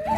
Welcome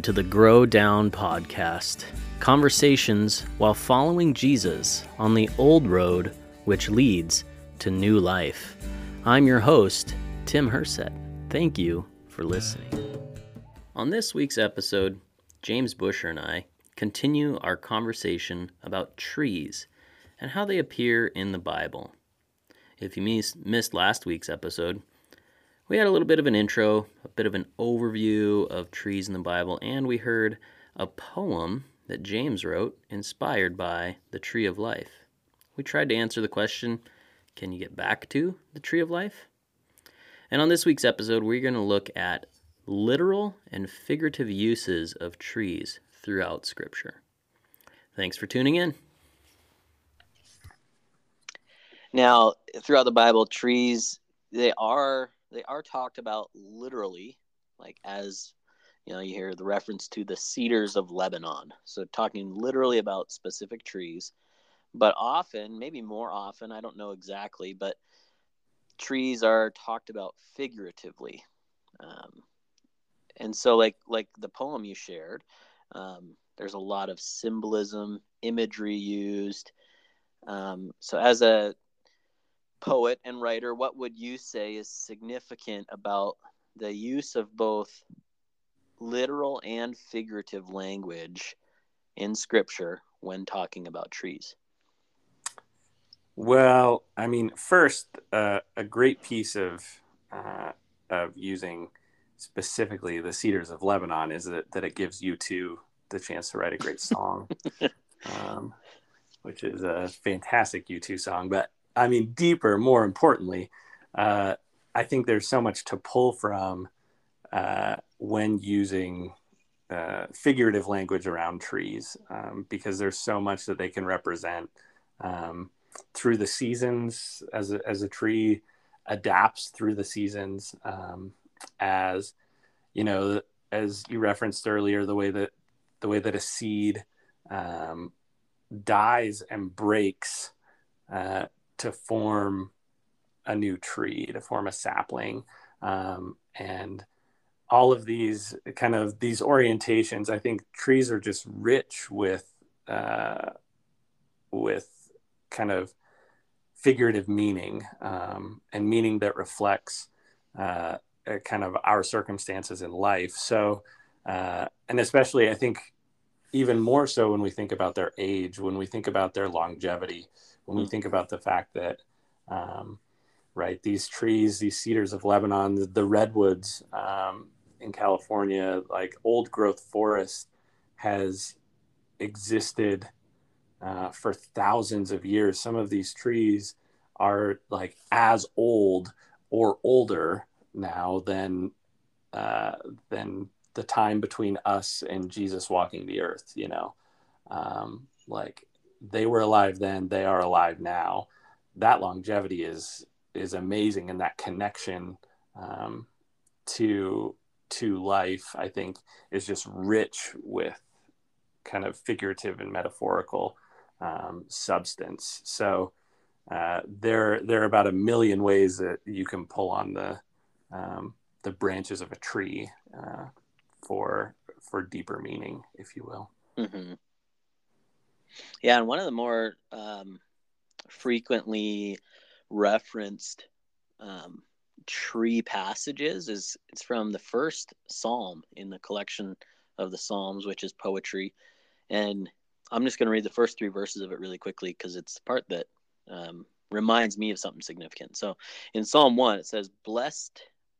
to the Grow Down Podcast conversations while following Jesus on the old road which leads to new life. I'm your host, Tim Herset. Thank you for listening. On this week's episode, James Busher and I continue our conversation about trees and how they appear in the Bible. If you missed last week's episode, we had a little bit of an intro, a bit of an overview of trees in the Bible, and we heard a poem that James wrote inspired by the tree of life. We tried to answer the question can you get back to the tree of life? And on this week's episode, we're going to look at literal and figurative uses of trees throughout Scripture. Thanks for tuning in. Now, throughout the Bible, trees they are they are talked about literally, like as you know, you hear the reference to the cedars of Lebanon. So talking literally about specific trees, but often, maybe more often, I don't know exactly, but trees are talked about figuratively. Um, and so, like like the poem you shared, um, there's a lot of symbolism, imagery used. Um, so, as a poet and writer, what would you say is significant about the use of both literal and figurative language in scripture when talking about trees? Well, I mean, first, uh, a great piece of uh, of using specifically the cedars of Lebanon is that, that it gives U2 the chance to write a great song, um, which is a fantastic U2 song. But I mean, deeper, more importantly, uh, I think there's so much to pull from uh, when using uh, figurative language around trees um, because there's so much that they can represent um, through the seasons as a, as a tree adapts through the seasons um, as you know as you referenced earlier the way that the way that a seed um, dies and breaks uh, to form a new tree, to form a sapling. Um, and all of these kind of these orientations, I think trees are just rich with uh, with kind of figurative meaning um, and meaning that reflects uh, kind of our circumstances in life. So, uh, and especially I think even more so when we think about their age, when we think about their longevity, when we hmm. think about the fact that um, right these trees these cedars of lebanon the, the redwoods um, in california like old growth forest has existed uh, for thousands of years some of these trees are like as old or older now than uh, than the time between us and jesus walking the earth you know? Um, like they were alive then they are alive now. That longevity is is amazing and that connection um, to to life i think is just rich with kind of figurative and metaphorical um, substance. So uh, there there are about a million ways that you can pull on the um, the branches of a tree uh, for for deeper meaning if you will mm-hmm. Yeah, and one of the more um, frequently referenced um, tree passages is it's from the first psalm in the collection of the psalms, which is poetry, and I'm just going to read the first three verses of it really quickly because it's the part that um, reminds me of something significant. So in Psalm 1, it says, Blessed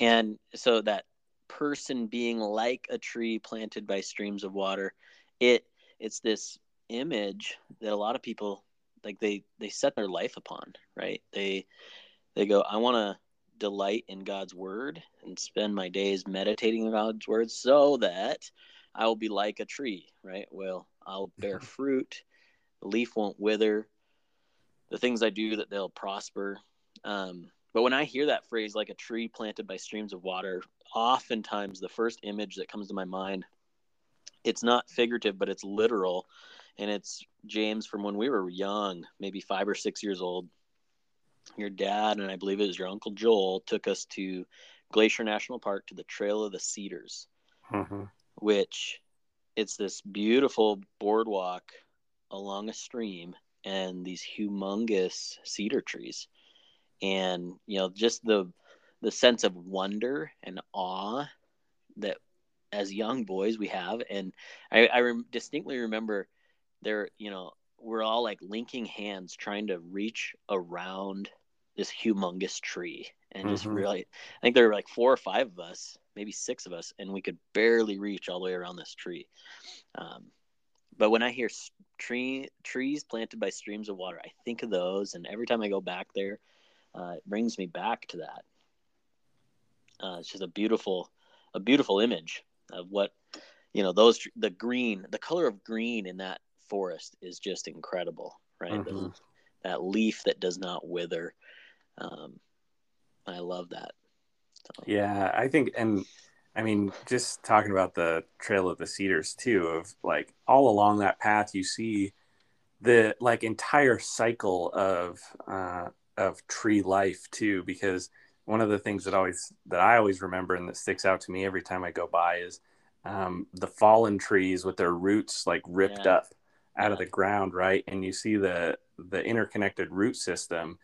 And so that person being like a tree planted by streams of water it it's this image that a lot of people like they they set their life upon right? They they go i want to delight in god's word and spend my days meditating on god's word so that i will be like a tree right? Well i'll bear fruit. The leaf won't wither. The things i do that they'll prosper. Um, but when i hear that phrase like a tree planted by streams of water oftentimes the first image that comes to my mind it's not figurative but it's literal and it's James from when we were young, maybe five or six years old. Your dad and I believe it was your uncle Joel took us to Glacier National Park to the Trail of the Cedars, mm-hmm. which it's this beautiful boardwalk along a stream and these humongous cedar trees, and you know just the the sense of wonder and awe that as young boys we have and i, I rem- distinctly remember they're you know we're all like linking hands trying to reach around this humongous tree and mm-hmm. just really i think there were like four or five of us maybe six of us and we could barely reach all the way around this tree um, but when i hear tree trees planted by streams of water i think of those and every time i go back there uh, it brings me back to that uh, it's just a beautiful a beautiful image of what you know those the green the color of green in that forest is just incredible, right? Mm-hmm. The, that leaf that does not wither. Um, I love that. So. Yeah, I think, and I mean, just talking about the Trail of the Cedars too, of like all along that path, you see the like entire cycle of uh, of tree life too, because one of the things that always that I always remember and that sticks out to me every time I go by is um, the fallen trees with their roots like ripped yeah. up out of the ground, right? And you see the the interconnected root system.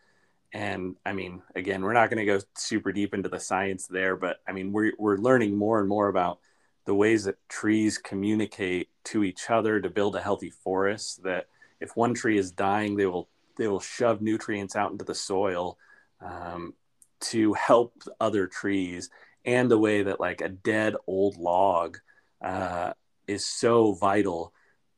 And I mean, again, we're not going to go super deep into the science there, but I mean, we're we're learning more and more about the ways that trees communicate to each other to build a healthy forest. That if one tree is dying, they will they will shove nutrients out into the soil um, to help other trees, and the way that like a dead old log uh, is so vital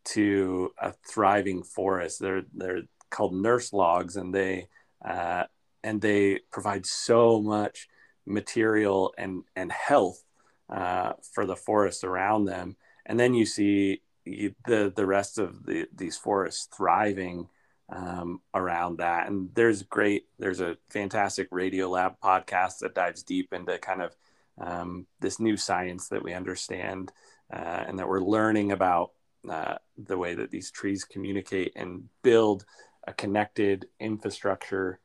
to a thriving forest. They're they're called nurse logs, and they uh, and they provide so much material and and health uh, for the forest around them. And then you see the the rest of the, these forests thriving um, around that. And there's great there's a fantastic Radiolab podcast that dives deep into kind of um, this new science that we understand uh, and that we're learning about uh, the way that these trees communicate and build a connected infrastructure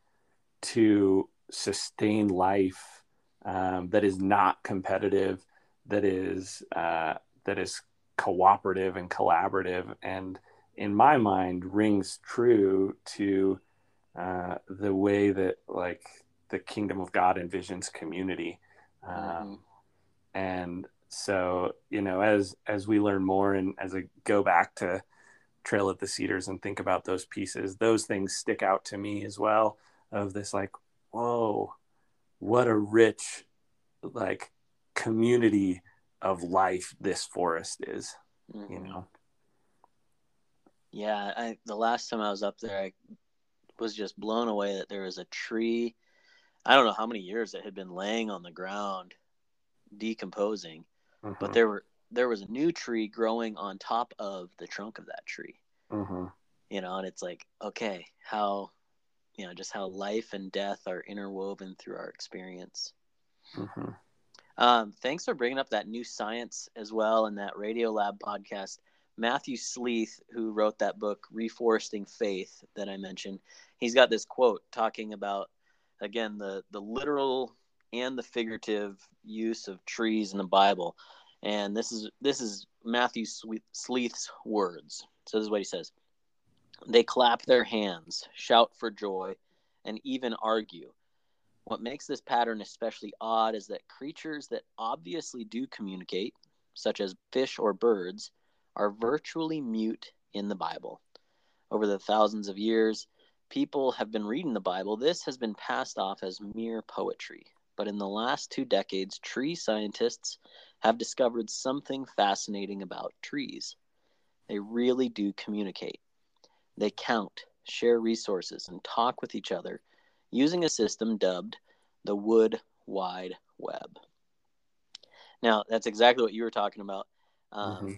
to sustain life um, that is not competitive, that is uh, that is cooperative and collaborative, and in my mind rings true to uh, the way that like the kingdom of God envisions community. Um, mm-hmm. And so you know as as we learn more and as i go back to trail of the cedars and think about those pieces those things stick out to me as well of this like whoa what a rich like community of life this forest is mm-hmm. you know yeah I, the last time i was up there i was just blown away that there was a tree i don't know how many years it had been laying on the ground decomposing mm-hmm. but there were there was a new tree growing on top of the trunk of that tree. Mm-hmm. You know, and it's like, okay, how, you know, just how life and death are interwoven through our experience. Mm-hmm. Um, thanks for bringing up that new science as well in that Radiolab podcast. Matthew Sleeth, who wrote that book, Reforesting Faith, that I mentioned, he's got this quote talking about, again, the, the literal and the figurative use of trees in the Bible. And this is this is Matthew Sleeth's words. So this is what he says: They clap their hands, shout for joy, and even argue. What makes this pattern especially odd is that creatures that obviously do communicate, such as fish or birds, are virtually mute in the Bible. Over the thousands of years, people have been reading the Bible. This has been passed off as mere poetry, but in the last two decades, tree scientists have discovered something fascinating about trees. They really do communicate. They count, share resources, and talk with each other using a system dubbed the Wood Wide Web. Now, that's exactly what you were talking about. Um, mm-hmm.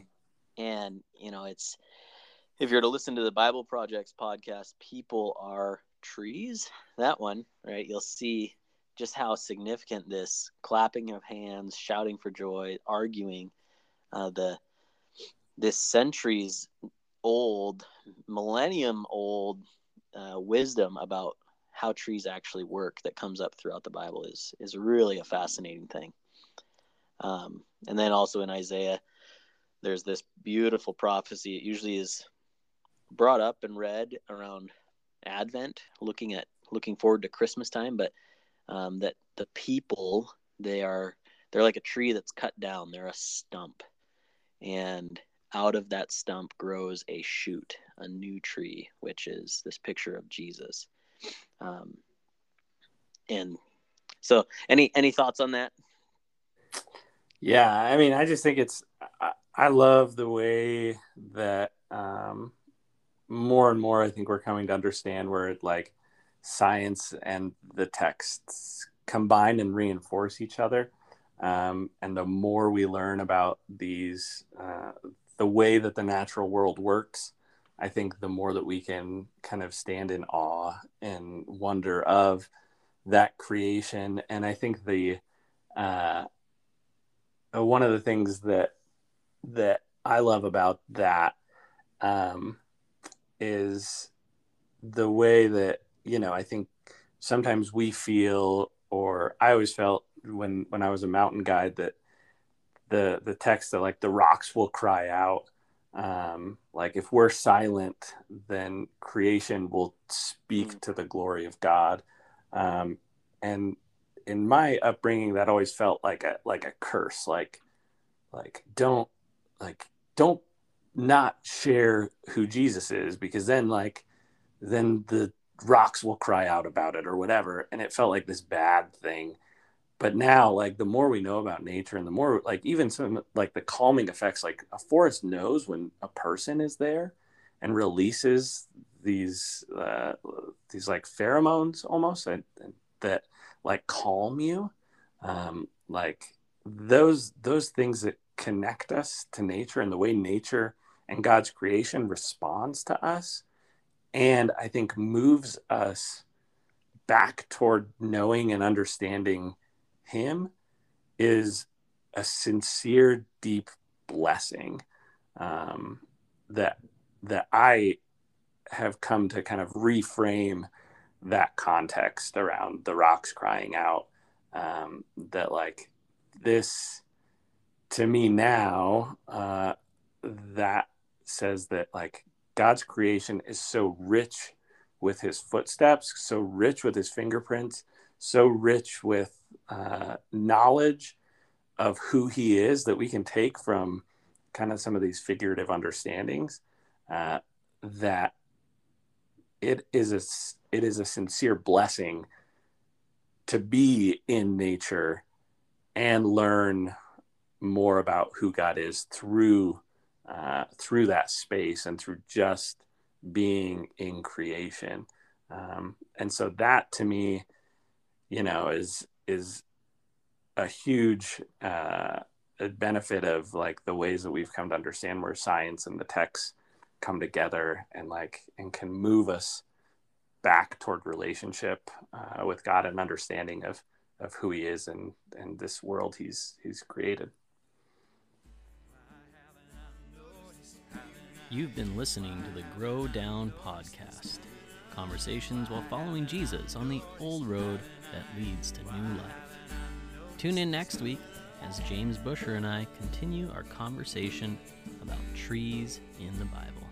And, you know, it's, if you're to listen to the Bible Projects podcast, people are trees. That one, right? You'll see just how significant this clapping of hands, shouting for joy, arguing, uh, the this centuries old, millennium old uh, wisdom about how trees actually work that comes up throughout the Bible is is really a fascinating thing. Um, and then also in Isaiah, there's this beautiful prophecy. It usually is brought up and read around Advent, looking at looking forward to Christmas time, but um, that the people they are they're like a tree that's cut down. They're a stump, and out of that stump grows a shoot, a new tree, which is this picture of Jesus. Um, and so, any any thoughts on that? Yeah, I mean, I just think it's I, love the way that um, more and more I think we're coming to understand where it like science and the texts combine and reinforce each other. Um, and the more we learn about these, uh, the way that the natural world works, I think the more that we can kind of stand in awe and wonder of that creation. And I think the uh, one of the things that that I love about that um, is the way that you know I think sometimes we feel, or I always felt when when I was a mountain guide that the the text that like the rocks will cry out um, like if we're silent then creation will speak mm. to the glory of god um, and in my upbringing that always felt like a like a curse like like don't like don't not share who jesus is because then like then the rocks will cry out about it or whatever. And it felt like this bad thing. But now like the more we know about nature and the more like even some like the calming effects like a forest knows when a person is there and releases these uh, these like pheromones almost and that like calm you. Um, like those those things that connect us to nature and the way nature and god's creation responds to us and i think moves us back toward knowing and understanding him is a sincere, deep blessing um, that that I have come to kind of reframe that context around the rocks crying out. Um, that like this to me now uh, that says that like God's creation is so rich with his footsteps, so rich with his fingerprints, so rich with uh, knowledge of who he is that we can take from kind of some of these figurative understandings uh, that it is a it is a sincere blessing to be in nature and learn more about who God is through uh, through that space and through just being in creation. Um, and so that to me, you know, is is a huge uh, benefit of like the ways that we've come to understand where science and the texts come together and like and can move us back toward relationship uh, with God and understanding of of who He is and and this world He's He's created. You've been listening to the Grow Down podcast. Conversations while following Jesus on the old road that leads to new life. Tune in next week as James Busher and I continue our conversation about trees in the Bible.